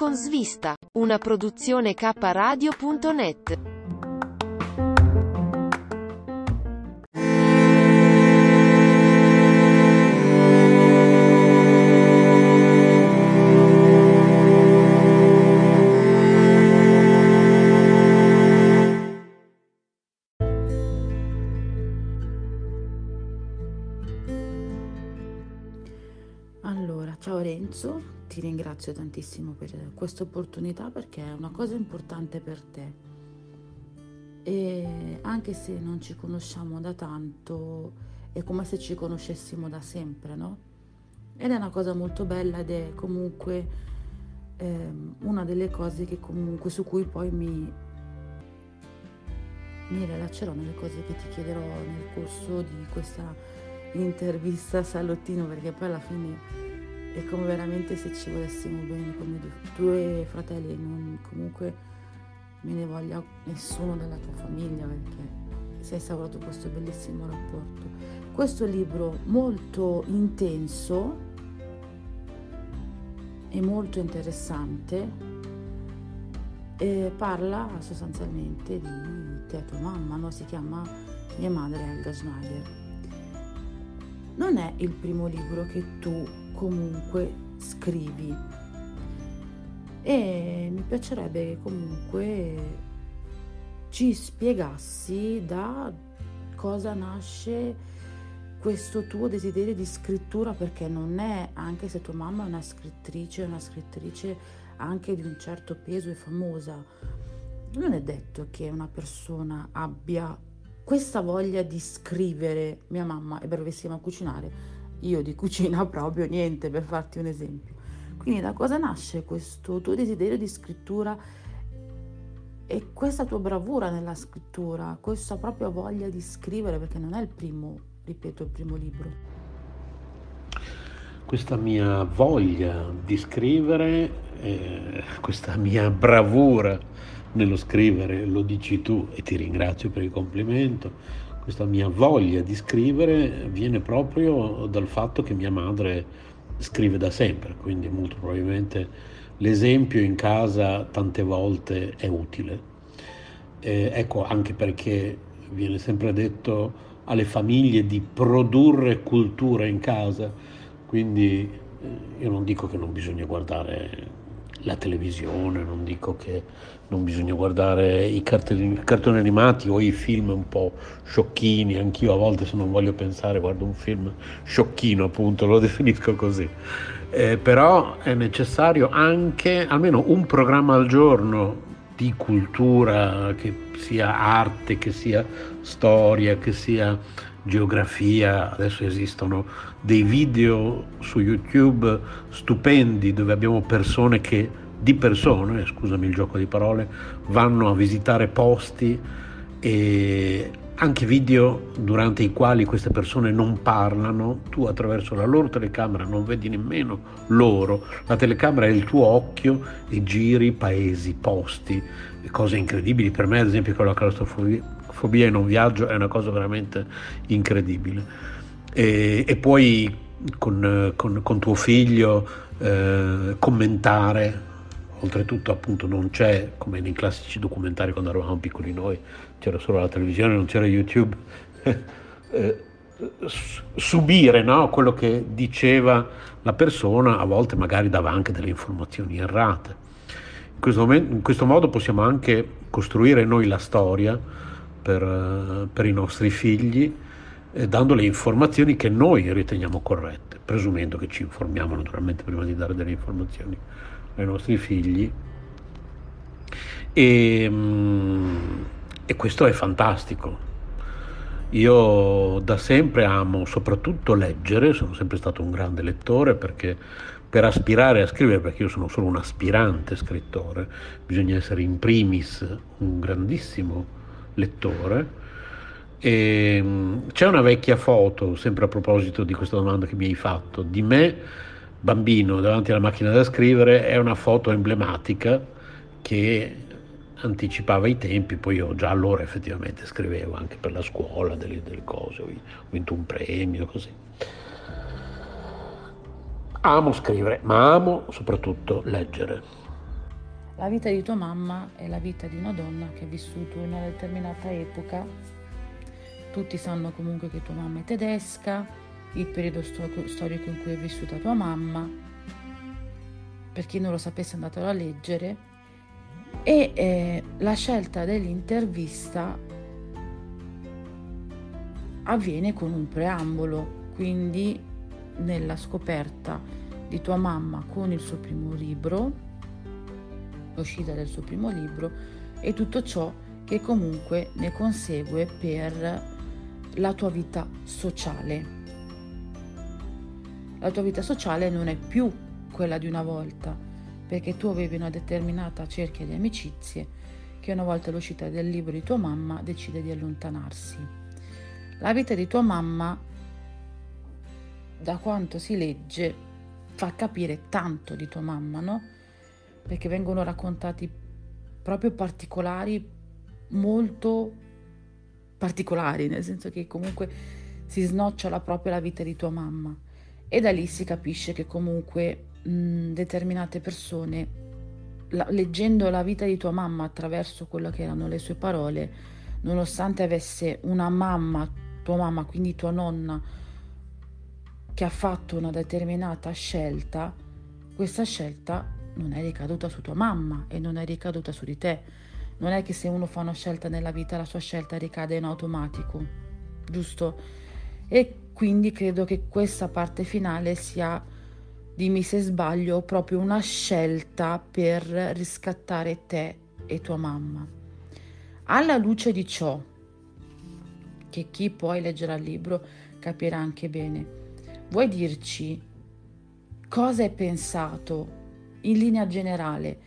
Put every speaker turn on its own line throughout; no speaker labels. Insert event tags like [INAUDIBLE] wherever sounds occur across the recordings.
con svista, una produzione kradio.net.
Allora, ciao Renzo, ti ringrazio tantissimo per questa opportunità perché è una cosa importante per te. E anche se non ci conosciamo da tanto, è come se ci conoscessimo da sempre, no? Ed è una cosa molto bella ed è comunque ehm, una delle cose comunque su cui poi mi, mi rilaccerò nelle cose che ti chiederò nel corso di questa intervista salottino perché poi alla fine è come veramente se ci volessimo bene come due fratelli non comunque me ne voglia nessuno della tua famiglia perché si è instaurato questo bellissimo rapporto questo libro molto intenso e molto interessante e parla sostanzialmente di te e tua mamma no? si chiama mia madre Helga Schneider non è il primo libro che tu comunque scrivi. E mi piacerebbe che comunque ci spiegassi da cosa nasce questo tuo desiderio di scrittura perché non è, anche se tua mamma è una scrittrice, è una scrittrice anche di un certo peso e famosa, non è detto che una persona abbia questa voglia di scrivere, mia mamma è bravissima a cucinare, io di cucina [LAUGHS] proprio niente per farti un esempio. Quindi da cosa nasce questo tuo desiderio di scrittura e questa tua bravura nella scrittura, questa propria voglia di scrivere, perché non è il primo, ripeto, il primo libro.
Questa mia voglia di scrivere, eh, questa mia bravura nello scrivere, lo dici tu e ti ringrazio per il complimento, questa mia voglia di scrivere viene proprio dal fatto che mia madre scrive da sempre, quindi molto probabilmente l'esempio in casa tante volte è utile. Eh, ecco anche perché viene sempre detto alle famiglie di produrre cultura in casa, quindi eh, io non dico che non bisogna guardare la televisione, non dico che non bisogna guardare i cartoni, cartoni, animati o i film un po' sciocchini, anch'io a volte se non voglio pensare guardo un film sciocchino appunto, lo [LAUGHS] definisco così, eh, però è necessario anche almeno un programma al giorno di cultura, che sia arte, che sia storia, che sia geografia, adesso esistono dei video su YouTube stupendi dove abbiamo persone che di persone, scusami il gioco di parole, vanno a visitare posti e anche video durante i quali queste persone non parlano, tu attraverso la loro telecamera non vedi nemmeno loro, la telecamera è il tuo occhio e giri paesi, posti, cose incredibili. Per me ad esempio con la claustrofobia in un viaggio è una cosa veramente incredibile. E, e poi con, con, con, tuo figlio eh, commentare oltretutto appunto non c'è come nei classici documentari quando eravamo piccoli noi c'era solo la televisione non c'era youtube [LAUGHS] eh, subire no? quello che diceva la persona a volte magari dava anche delle informazioni errate in questo, momento, in questo modo possiamo anche costruire noi la storia per, per i nostri figli eh, dando le informazioni che noi riteniamo corrette presumendo che ci informiamo naturalmente prima di dare delle informazioni ai nostri figli e, mm, e questo è fantastico. Io da sempre amo soprattutto leggere, sono sempre stato un grande lettore perché per aspirare a scrivere, perché io sono solo un aspirante scrittore, bisogna essere in primis un grandissimo lettore. E, mm, c'è una vecchia foto, sempre a proposito di questa domanda che mi hai fatto, di me bambino davanti alla macchina da scrivere, è una foto emblematica che anticipava i tempi, poi io già allora effettivamente scrivevo anche per la scuola delle, delle cose, ho vinto un premio, così. Amo scrivere, ma amo soprattutto leggere.
La vita di tua mamma è la vita di una donna che ha vissuto in una determinata epoca. Tutti sanno comunque che tua mamma è tedesca, il periodo storico in cui è vissuta tua mamma. Per chi non lo sapesse andatelo a leggere. E eh, la scelta dell'intervista avviene con un preambolo, quindi nella scoperta di tua mamma con il suo primo libro, l'uscita del suo primo libro e tutto ciò che comunque ne consegue per la tua vita sociale. La tua vita sociale non è più quella di una volta, perché tu avevi una determinata cerchia di amicizie che una volta l'uscita del libro di tua mamma decide di allontanarsi. La vita di tua mamma da quanto si legge, fa capire tanto di tua mamma, no? Perché vengono raccontati proprio particolari molto particolari, nel senso che comunque si snocciola proprio la vita di tua mamma e da lì si capisce che comunque mh, determinate persone, la, leggendo la vita di tua mamma attraverso quello che erano le sue parole, nonostante avesse una mamma, tua mamma, quindi tua nonna, che ha fatto una determinata scelta, questa scelta non è ricaduta su tua mamma e non è ricaduta su di te. Non è che se uno fa una scelta nella vita la sua scelta ricade in automatico, giusto? E quindi credo che questa parte finale sia, dimmi se sbaglio, proprio una scelta per riscattare te e tua mamma. Alla luce di ciò, che chi poi leggerà il libro capirà anche bene, Vuoi dirci cosa hai pensato in linea generale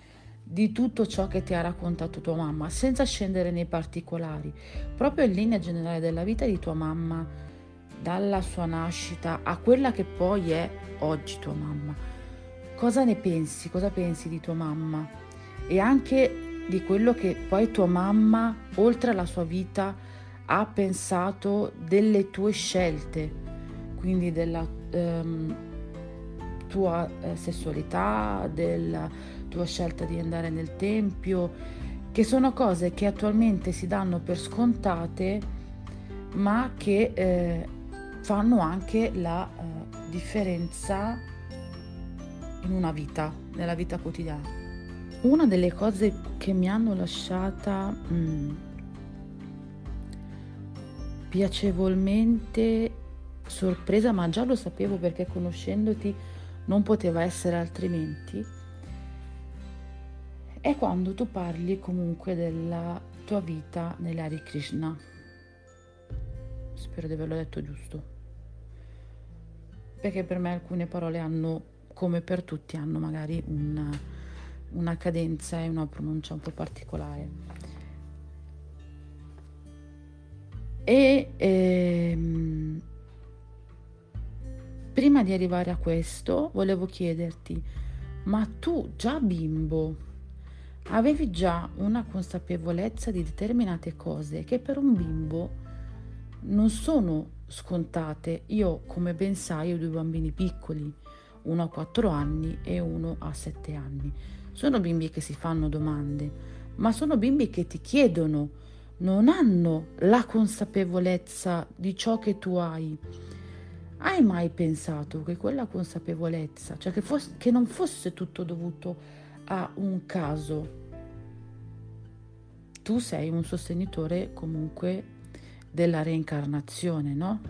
di tutto ciò che ti ha raccontato tua mamma, senza scendere nei particolari, proprio in linea generale della vita di tua mamma, dalla sua nascita a quella che poi è oggi tua mamma? Cosa ne pensi? Cosa pensi di tua mamma? E anche di quello che poi tua mamma, oltre alla sua vita, ha pensato delle tue scelte quindi della ehm, tua eh, sessualità, della tua scelta di andare nel tempio, che sono cose che attualmente si danno per scontate, ma che eh, fanno anche la eh, differenza in una vita, nella vita quotidiana. Una delle cose che mi hanno lasciata mh, mm, piacevolmente sorpresa, ma già lo sapevo perché conoscendoti non poteva essere altrimenti, è quando tu parli comunque della tua vita nell'Hare Krishna. Spero di averlo detto giusto. Perché per me alcune parole hanno, come per tutti, hanno magari una, una cadenza e una pronuncia un po' particolare. E ehm, Prima di arrivare a questo, volevo chiederti, ma tu già bimbo avevi già una consapevolezza di determinate cose che per un bimbo non sono scontate. Io, come ben sai, ho due bambini piccoli, uno a 4 anni e uno a 7 anni. Sono bimbi che si fanno domande, ma sono bimbi che ti chiedono, non hanno la consapevolezza di ciò che tu hai hai mai pensato che quella consapevolezza, cioè che, fosse, che non fosse tutto dovuto a un caso? Tu sei un sostenitore comunque della reincarnazione, no?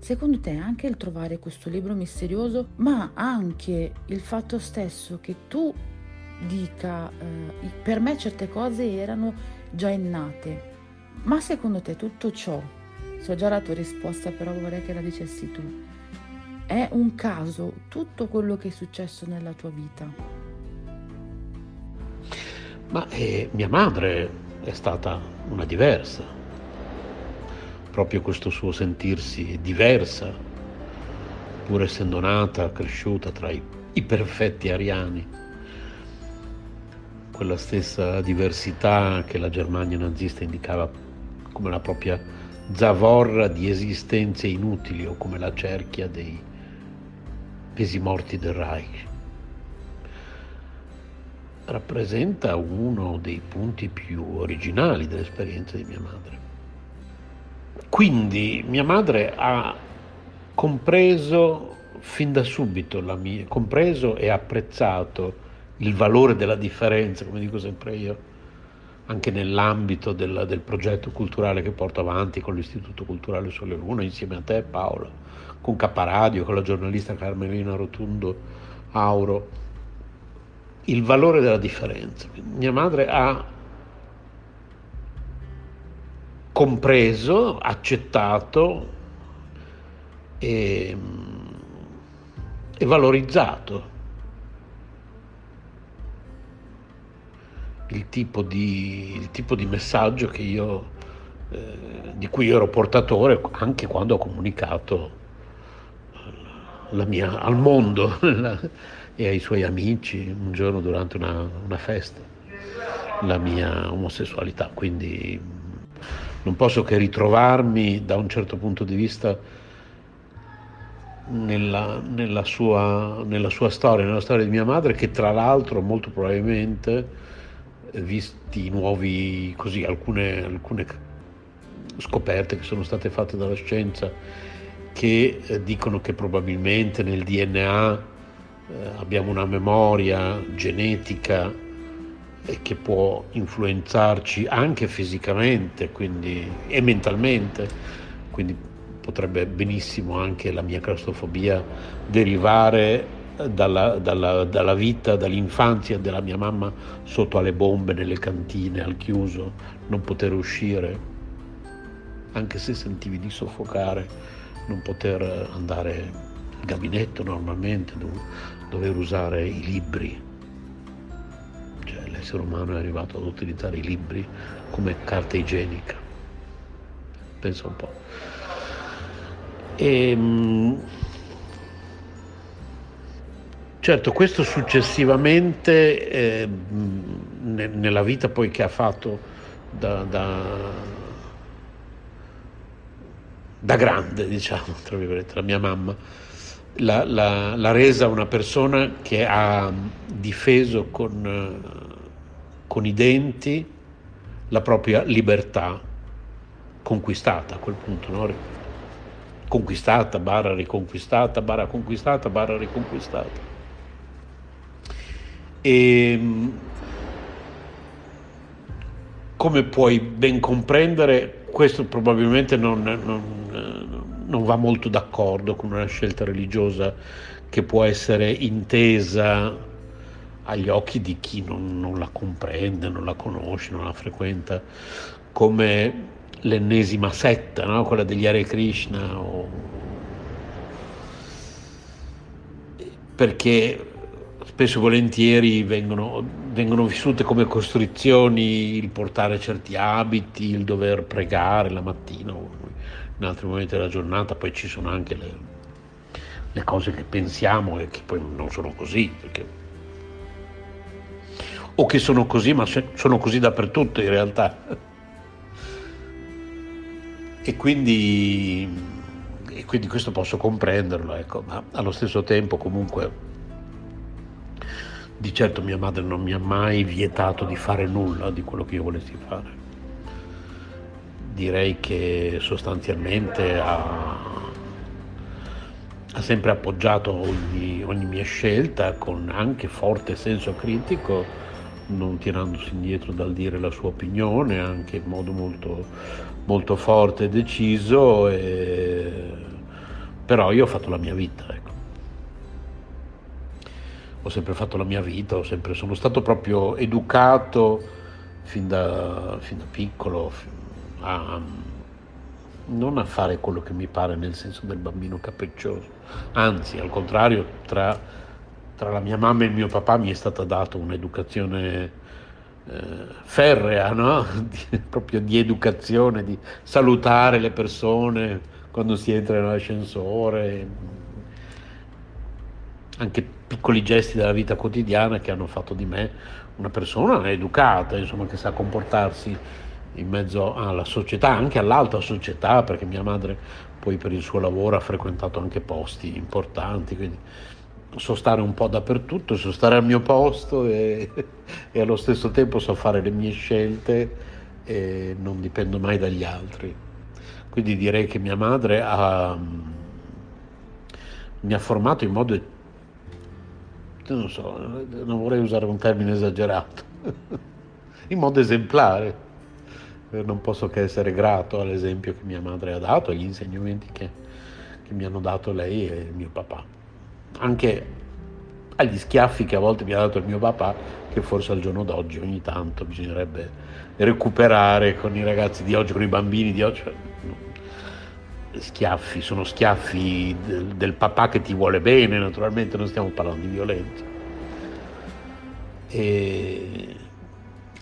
Secondo te anche il trovare questo libro misterioso, ma anche il fatto stesso che tu dica eh, per me certe cose erano già innate, ma secondo te tutto ciò So già la tua risposta, però vorrei che la dicessi tu. È un caso tutto quello che è successo nella tua vita?
Ma eh, mia madre è stata una diversa, proprio questo suo sentirsi diversa, pur essendo nata, cresciuta tra i, i perfetti ariani quella stessa diversità che la Germania nazista indicava come la propria zavorra di esistenze inutili o come la cerchia dei pesi morti del Reich. Rappresenta uno dei punti più originali dell'esperienza di mia madre. Quindi mia madre ha compreso fin da subito la mia, compreso e apprezzato il valore della differenza, come dico sempre io, anche nell'ambito del, del, progetto culturale che porto avanti con l'Istituto Culturale Sole Luna, insieme a te Paola, con Caparadio, con la giornalista Carmelina Rotundo Auro, il valore della differenza. Mia madre ha compreso, accettato e, e valorizzato il tipo di, il tipo di messaggio io, eh, di cui io ero portatore anche quando ho comunicato mia, al mondo [LAUGHS] e ai suoi amici un giorno durante una, una festa la mia omosessualità. Quindi non posso che ritrovarmi da un certo punto di vista nella, nella, sua, nella, sua, storia, nella storia di mia madre, che tra l'altro molto probabilmente visti nuovi, così, alcune, alcune scoperte che sono state fatte dalla scienza che eh, dicono che probabilmente nel DNA eh, abbiamo una memoria genetica eh, che può influenzarci anche fisicamente quindi, e mentalmente, quindi potrebbe benissimo anche la mia claustrofobia derivare dalla, dalla, dalla, vita, dall'infanzia della mia mamma sotto alle bombe, nelle cantine, al chiuso, non poter uscire, anche se sentivi di soffocare, non poter andare al gabinetto normalmente, dover usare i libri. Cioè, l'essere umano è arrivato ad utilizzare i libri come carta igienica. Pensa un po'. E, ehm, Certo, questo successivamente eh, ne, nella vita poi che ha fatto da, da, da grande, diciamo, tra virgolette, la mia mamma, l'ha, l'ha, l'ha resa una persona che ha difeso con, con i denti la propria libertà conquistata a quel punto, no? conquistata, barra riconquistata, barra conquistata, barra riconquistata. E ehm, come puoi ben comprendere, questo probabilmente non, non, non, va molto d'accordo con una scelta religiosa che può essere intesa agli occhi di chi non, non la comprende, non la conosce, non la frequenta, come l'ennesima setta, no? quella degli Hare Krishna. O... Perché spesso e volentieri vengono, vengono, vissute come costrizioni il portare certi abiti, il dover pregare la mattina in altri momenti della giornata, poi ci sono anche le, le cose che pensiamo e che poi non sono così, perché, o che sono così, ma sono così dappertutto in realtà. E quindi, e quindi questo posso comprenderlo, ecco, ma allo stesso tempo comunque di certo mia madre non mi ha mai vietato di fare nulla di quello che io volessi fare. Direi che sostanzialmente ha, ha sempre appoggiato ogni, ogni, mia scelta con anche forte senso critico, non tirandosi indietro dal dire la sua opinione, anche in modo molto, molto forte e deciso. E... Però io ho fatto la mia vita. Ecco ho sempre fatto la mia vita, sempre, sono stato proprio educato fin da, fin da piccolo a, non a fare quello che mi pare nel senso del bambino capriccioso, anzi al contrario tra, tra la mia mamma e il mio papà mi è stata data un'educazione eh, ferrea, no? [LAUGHS] di, proprio di educazione, di salutare le persone quando si entra nell'ascensore, anche piccoli gesti della vita quotidiana che hanno fatto di me una persona educata, insomma, che sa comportarsi in mezzo alla società, anche all'alta società, perché mia madre poi per il suo lavoro ha frequentato anche posti importanti, quindi so stare un po' dappertutto, so stare al mio posto e, e allo stesso tempo so fare le mie scelte e non dipendo mai dagli altri. Quindi direi che mia madre ha, mi ha formato in modo, non so, non vorrei usare un termine esagerato, [LAUGHS] in modo esemplare non posso che essere grato all'esempio che mia madre ha dato, agli insegnamenti che, che mi hanno dato lei e mio papà. Anche agli schiaffi che a volte mi ha dato il mio papà, che forse al giorno d'oggi ogni tanto bisognerebbe recuperare con i ragazzi di oggi, con i bambini di oggi. Schiaffi, sono schiaffi del, del papà che ti vuole bene, naturalmente non stiamo parlando di violenza. E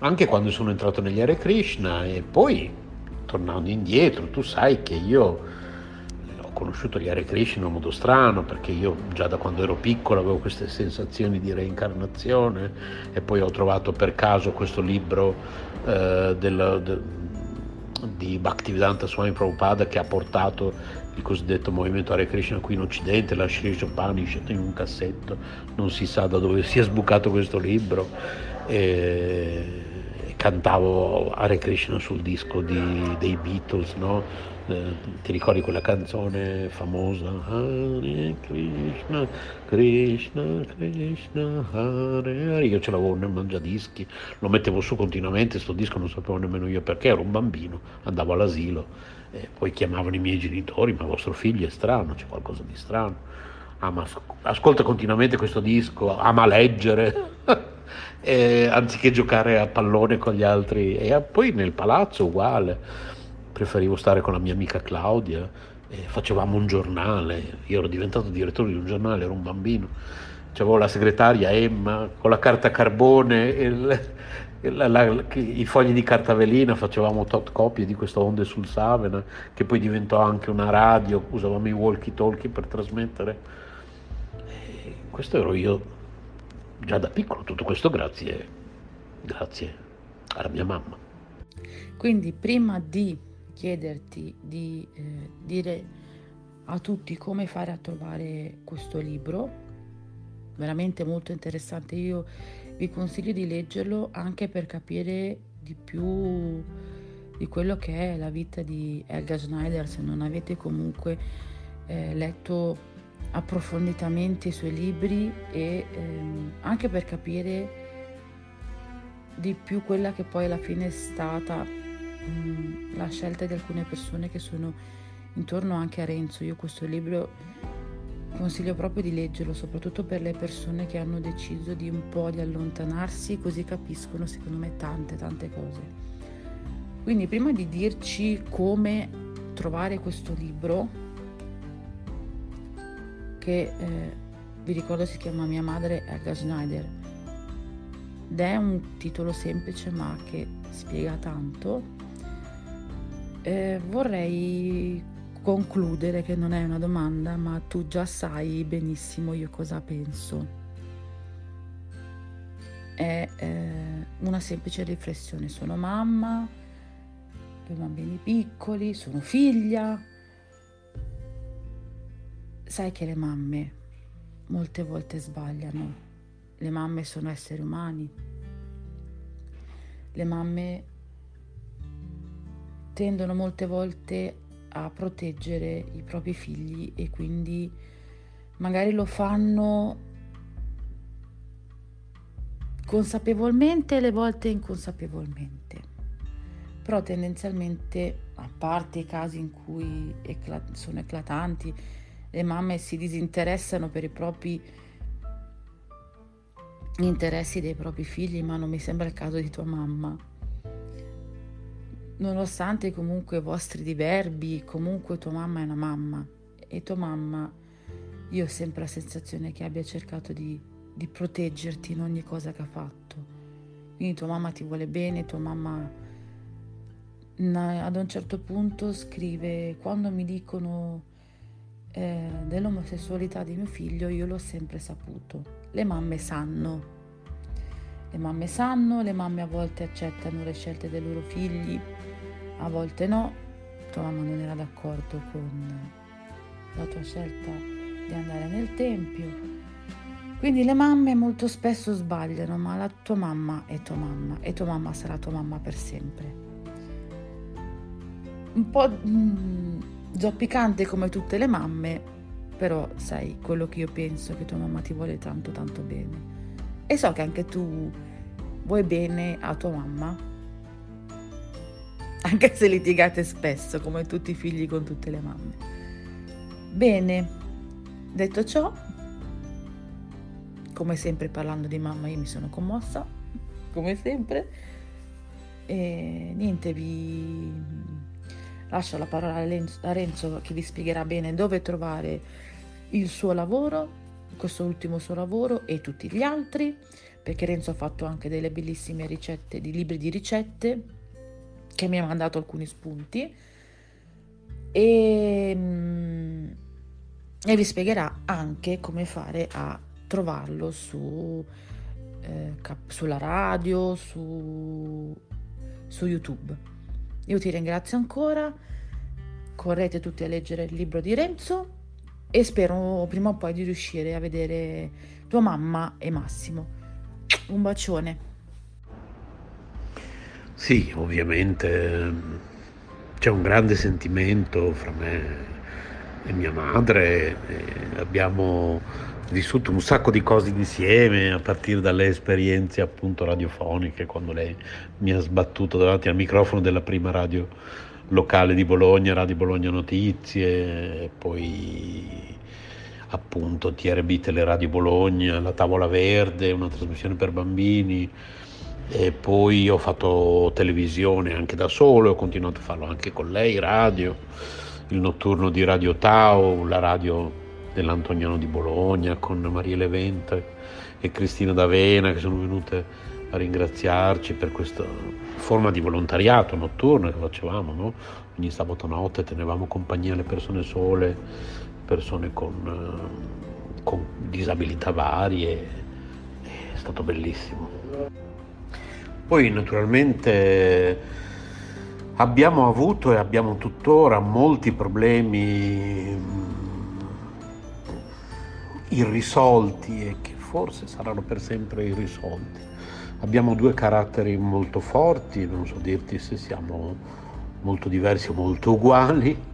anche quando sono entrato negli Hare Krishna e poi tornando indietro, tu sai che io ho conosciuto gli Hare Krishna in un modo strano perché io già da quando ero piccolo avevo queste sensazioni di reincarnazione e poi ho trovato per caso questo libro eh, del, del, di Bhaktivedanta Swami Prabhupada che ha portato il cosiddetto movimento Hare Krishna qui in Occidente, la Sri Upanishad in un cassetto, non si sa da dove sia sbucato questo libro. E cantavo Hare Krishna sul disco di, dei Beatles, no? eh, ti ricordi quella canzone famosa? Hare Krishna, Krishna, Krishna, Hare Hare. Io ce l'avevo nel mangiadischi, lo mettevo su continuamente, sto disco non sapevo nemmeno io perché, ero un bambino, andavo all'asilo, e poi chiamavano i miei genitori, ma vostro figlio è strano, c'è qualcosa di strano. Ama, ascolta continuamente questo disco, ama leggere. [LAUGHS] eh, anziché giocare a pallone con gli altri. E poi nel palazzo uguale, preferivo stare con la mia amica Claudia, facevamo un giornale, io ero diventato direttore di un giornale, ero un bambino, avevo la segretaria Emma con la carta carbone. Il, la, la, i fogli di carta velina facevamo tot copie di questo Onde sul Savena che poi diventò anche una radio usavamo i walkie talkie per trasmettere e questo ero io già da piccolo, tutto questo grazie, grazie alla mia mamma.
Quindi prima di chiederti di eh, dire a tutti come fare a trovare questo libro, veramente molto interessante, io vi consiglio di leggerlo anche per capire di più di quello che è la vita di Helga Schneider, se non avete comunque eh, letto approfonditamente i suoi libri e ehm, anche per capire di più quella che poi alla fine è stata mh, la scelta di alcune persone che sono intorno anche a Renzo. Io questo libro consiglio proprio di leggerlo, soprattutto per le persone che hanno deciso di un po' di allontanarsi, così capiscono secondo me tante tante cose. Quindi prima di dirci come trovare questo libro, che eh, vi ricordo si chiama Mia madre Helga Schneider ed è un titolo semplice ma che spiega tanto. Eh, vorrei concludere che non è una domanda ma tu già sai benissimo io cosa penso. È eh, una semplice riflessione, sono mamma, due bambini piccoli, sono figlia, sai che le mamme molte volte sbagliano, le mamme sono esseri umani, le mamme tendono molte volte a proteggere i propri figli e quindi magari lo fanno consapevolmente e alle volte inconsapevolmente. Però tendenzialmente, a parte i casi in cui sono eclatanti, le mamme si disinteressano per i propri interessi dei propri figli, ma non mi sembra il caso di tua mamma. nonostante comunque i vostri diverbi, comunque tua mamma è una mamma e tua mamma, io ho sempre la sensazione che abbia cercato di, di proteggerti in ogni cosa che ha fatto. Quindi tua mamma ti vuole bene, tua mamma ad un certo punto scrive quando mi dicono eh, dell'omosessualità di mio figlio io l'ho sempre saputo. Le mamme sanno. Le mamme sanno, le mamme a volte accettano le scelte dei loro figli, a volte no. Tua mamma non era d'accordo con la tua scelta di andare nel tempio. Quindi le mamme molto spesso sbagliano, ma la tua mamma è tua mamma e tua mamma sarà tua mamma per sempre. Un po' mm, zoppicante come tutte le mamme, però sai quello che io penso che tua mamma ti vuole tanto tanto bene. E so che anche tu vuoi bene a tua mamma, anche se litigate spesso come tutti i figli con tutte le mamme. Bene, detto ciò, come sempre parlando di mamma io mi sono commossa, come sempre, e niente, vi lascio la parola a Renzo che vi spiegherà bene dove trovare il suo lavoro, questo ultimo suo lavoro e tutti gli altri, perché Renzo ha fatto anche delle bellissime ricette, di libri di ricette, che mi ha mandato alcuni spunti e, mm, e vi spiegherà anche come fare a trovarlo su, eh, sulla radio, su, su YouTube. Io ti ringrazio ancora, correte tutti a leggere il libro di Renzo e spero prima o poi di riuscire a vedere tua mamma e Massimo. Un bacione.
Sì, ovviamente c'è un grande sentimento fra me e mia madre, abbiamo vissuto un sacco di cose insieme a partire dalle esperienze appunto radiofoniche quando lei mi ha sbattuto davanti al microfono della prima radio locale di Bologna, Radio Bologna Notizie, poi appunto TRB Teleradio Bologna, La Tavola Verde, una trasmissione per bambini e poi ho fatto televisione anche da solo, ho continuato a farlo anche con lei, radio, il notturno di Radio Tau, la radio dell'Antoniano di Bologna con Maria Leventa e Cristina D'Avena che sono venute a ringraziarci per questa forma di volontariato notturno che facevamo, no? ogni sabato notte tenevamo compagnia alle persone sole, persone con, eh, con disabilità varie, è stato bellissimo. Poi naturalmente abbiamo avuto e abbiamo tuttora molti problemi irrisolti e che forse saranno per sempre irrisolti. Abbiamo due caratteri molto forti, non so dirti se siamo molto diversi o molto uguali.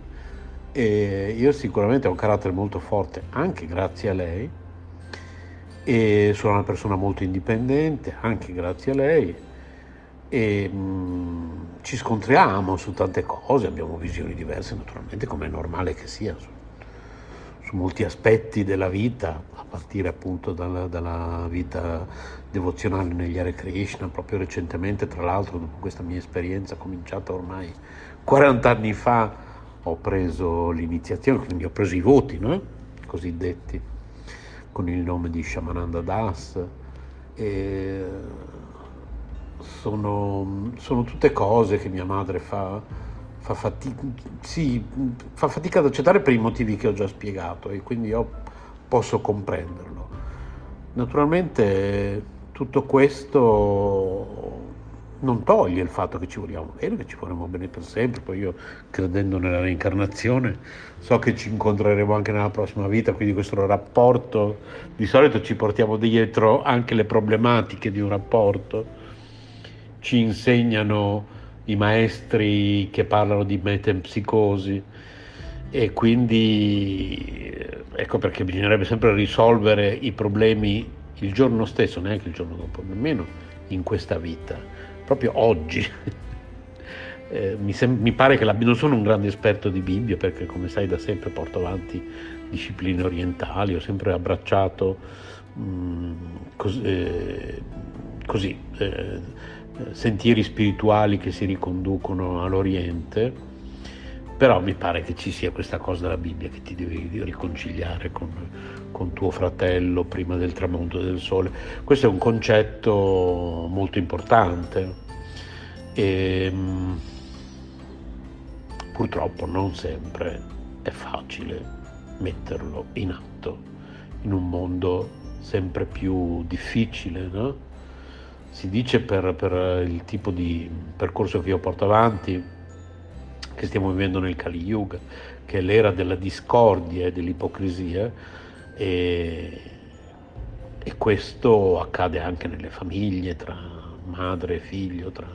E io sicuramente ho un carattere molto forte anche grazie a lei e sono una persona molto indipendente anche grazie a lei e mh, mm, ci scontriamo su tante cose, abbiamo visioni diverse naturalmente come è normale che sia su, molti aspetti della vita, a partire appunto dalla, dalla, vita devozionale negli Hare Krishna, proprio recentemente tra l'altro dopo questa mia esperienza cominciata ormai 40 anni fa ho preso l'iniziazione, quindi ho preso i voti no? cosiddetti con il nome di Shamananda Das e sono, sono tutte cose che mia madre fa, fa, fatica, sì, fa fatica ad accettare per i motivi che ho già spiegato e quindi io posso comprenderlo. Naturalmente tutto questo non toglie il fatto che ci vogliamo bene, che ci vorremmo bene per sempre, poi io credendo nella reincarnazione so che ci incontreremo anche nella prossima vita, quindi questo rapporto, di solito ci portiamo dietro anche le problematiche di un rapporto ci insegnano i maestri che parlano di metempsicosi e quindi ecco perché bisognerebbe sempre risolvere i problemi il giorno stesso, neanche il giorno dopo, nemmeno in questa vita, proprio oggi. [LAUGHS] eh, mi, sem- mi, pare che la- non sono un grande esperto di Bibbia perché come sai da sempre porto avanti discipline orientali, ho sempre abbracciato mh, mm, cos- eh, così. Eh, eh, sentieri spirituali che si riconducono all'Oriente, però mi pare che ci sia questa cosa della Bibbia che ti devi riconciliare con, con tuo fratello prima del tramonto del sole. Questo è un concetto molto importante e ehm, purtroppo non sempre è facile metterlo in atto in un mondo sempre più difficile, no? Si dice per, per, il tipo di percorso che io porto avanti, che stiamo vivendo nel Kali Yuga, che è l'era della discordia e dell'ipocrisia, e, e questo accade anche nelle famiglie, tra madre e figlio, tra,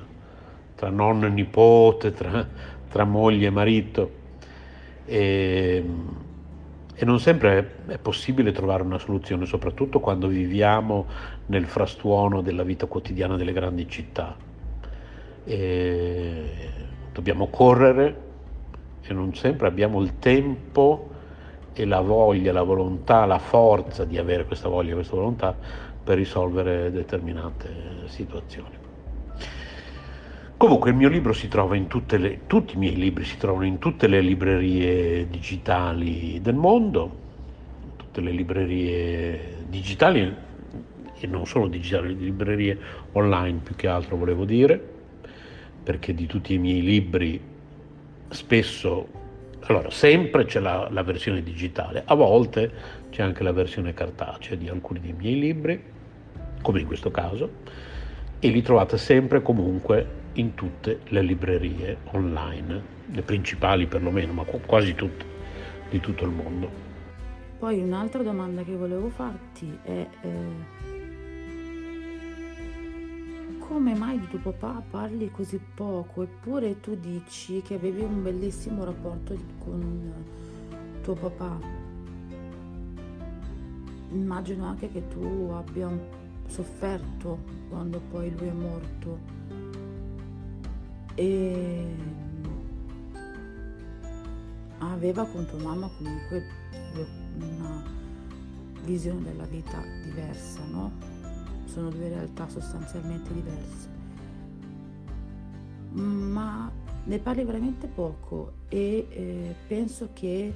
tra nonno e nipote, tra, tra moglie e marito. E, e non sempre è possibile trovare una soluzione, soprattutto quando viviamo nel frastuono della vita quotidiana delle grandi città. E dobbiamo correre e non sempre abbiamo il tempo e la voglia, la volontà, la forza di avere questa voglia, questa volontà per risolvere determinate situazioni. Comunque il mio libro si trova in tutte le, tutti i miei libri si trovano in tutte le librerie digitali del mondo, tutte le librerie digitali e non solo digitali, librerie online più che altro volevo dire, perché di tutti i miei libri spesso, allora sempre c'è la, la versione digitale, a volte c'è anche la versione cartacea di alcuni dei miei libri, come in questo caso, e li trovate sempre comunque in tutte le librerie online, le principali perlomeno, ma quasi tutte di tutto il mondo.
Poi un'altra domanda che volevo farti è eh, come mai di tuo papà parli così poco eppure tu dici che avevi un bellissimo rapporto con tuo papà? Immagino anche che tu abbia sofferto quando poi lui è morto e aveva con tua mamma comunque una visione della vita diversa, no? Sono due realtà sostanzialmente diverse. Ma ne parli veramente poco e eh, penso che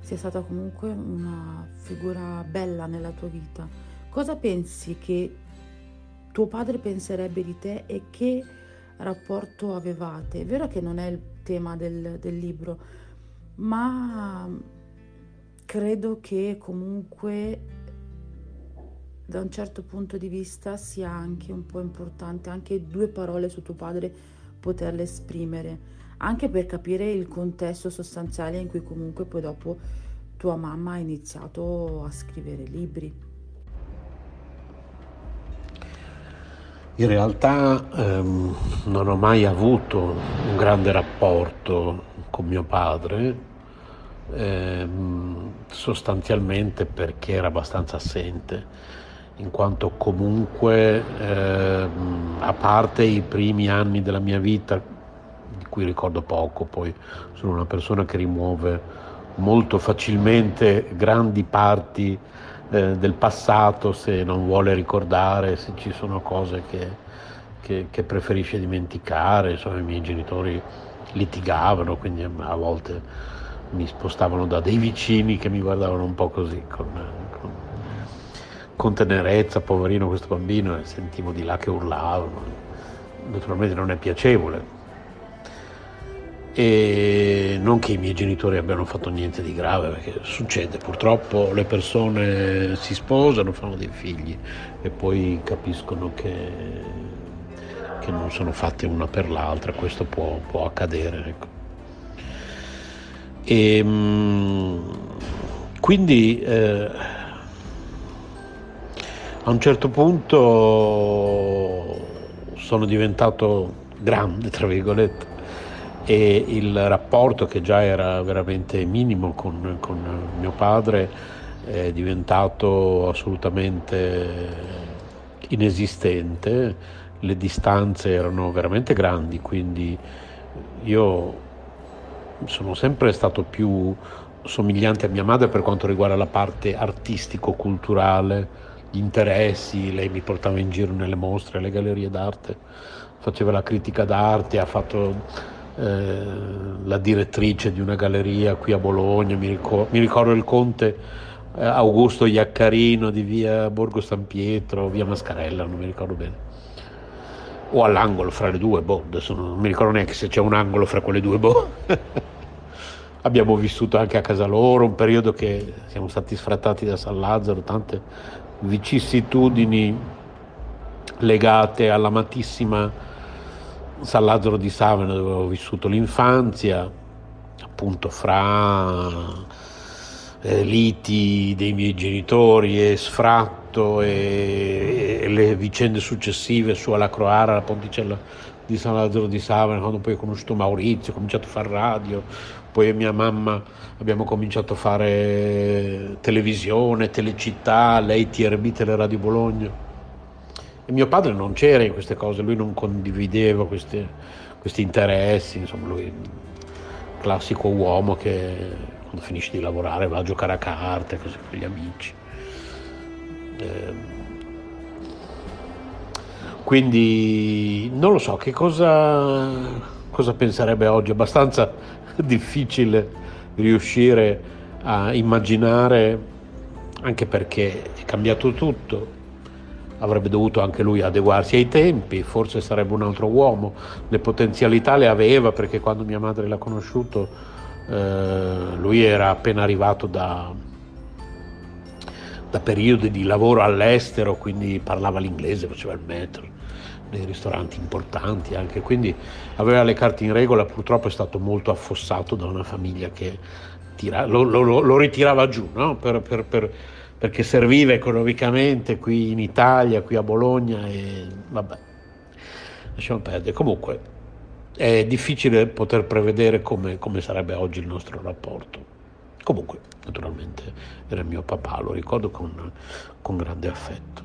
sia stata comunque una figura bella nella tua vita. Cosa pensi che tuo padre penserebbe di te e che rapporto avevate. È vero che non è il tema del, del libro, ma credo che comunque da un certo punto di vista sia anche un po' importante anche due parole su tuo padre poterle esprimere, anche per capire il contesto sostanziale in cui comunque poi dopo tua mamma ha iniziato a scrivere libri.
In realtà ehm, non ho mai avuto un grande rapporto con mio padre, ehm, sostanzialmente perché era abbastanza assente, in quanto comunque, ehm, a parte i primi anni della mia vita, di cui ricordo poco, poi sono una persona che rimuove molto facilmente grandi parti eh, del passato se non vuole ricordare, se ci sono cose che, che, che preferisce dimenticare. Insomma, i miei genitori litigavano, quindi a volte mi spostavano da dei vicini che mi guardavano un po' così, con, con, con tenerezza, poverino questo bambino, e sentivo di là che urlavano. Naturalmente non è piacevole, e non che i miei genitori abbiano fatto niente di grave, perché succede, purtroppo le persone si sposano, fanno dei figli e poi capiscono che, che non sono fatte una per l'altra, questo può, può accadere. Ecco. E, ehm, quindi eh, a un certo punto sono diventato grande, tra virgolette, e il rapporto che già era veramente minimo con, con mio padre è diventato assolutamente inesistente, le distanze erano veramente grandi, quindi io sono sempre stato più somigliante a mia madre per quanto riguarda la parte artistico-culturale, gli interessi, lei mi portava in giro nelle mostre, alle gallerie d'arte faceva la critica d'arte, ha fatto eh, la direttrice di una galleria qui a Bologna, mi ricordo, mi ricordo il conte eh, Augusto Iaccarino di via Borgo San Pietro, via Mascarella, non mi ricordo bene. O all'angolo fra le due, boh, adesso non mi ricordo neanche se c'è un angolo fra quelle due, boh. [LAUGHS] Abbiamo vissuto anche a casa loro un periodo che siamo stati sfrattati da San Lazzaro, tante vicissitudini legate all'amatissima San Lazzaro di Savena dove ho vissuto l'infanzia, appunto fra eh, liti dei miei genitori e sfratto e, le vicende successive su alla Croara, la ponticella di San Lazzaro di Savena, quando poi ho conosciuto Maurizio, ho cominciato a fare radio, poi mia mamma abbiamo cominciato a fare televisione, telecittà, lei TRB, Teleradio Bologna. E mio padre non c'era in queste cose, lui non condivideva questi, questi interessi, insomma lui è classico uomo che quando finisce di lavorare va a giocare a carte così con gli amici. Eh, quindi non lo so che cosa, cosa penserebbe oggi, abbastanza [LAUGHS] difficile riuscire a immaginare, anche perché è cambiato tutto, avrebbe dovuto anche lui adeguarsi ai tempi, forse sarebbe un altro uomo, le potenzialità le aveva perché quando mia madre l'ha conosciuto eh, lui era appena arrivato da, da periodi di lavoro all'estero, quindi parlava l'inglese, faceva il metro nei ristoranti importanti anche, quindi aveva le carte in regola, purtroppo è stato molto affossato da una famiglia che tira, lo, lo, lo, ritirava giù no? per, per, per, perché serviva economicamente qui in Italia, qui a Bologna e vabbè, lasciamo perdere. Comunque è difficile poter prevedere come, come sarebbe oggi il nostro rapporto. Comunque, naturalmente, era mio papà, lo ricordo con, con grande affetto.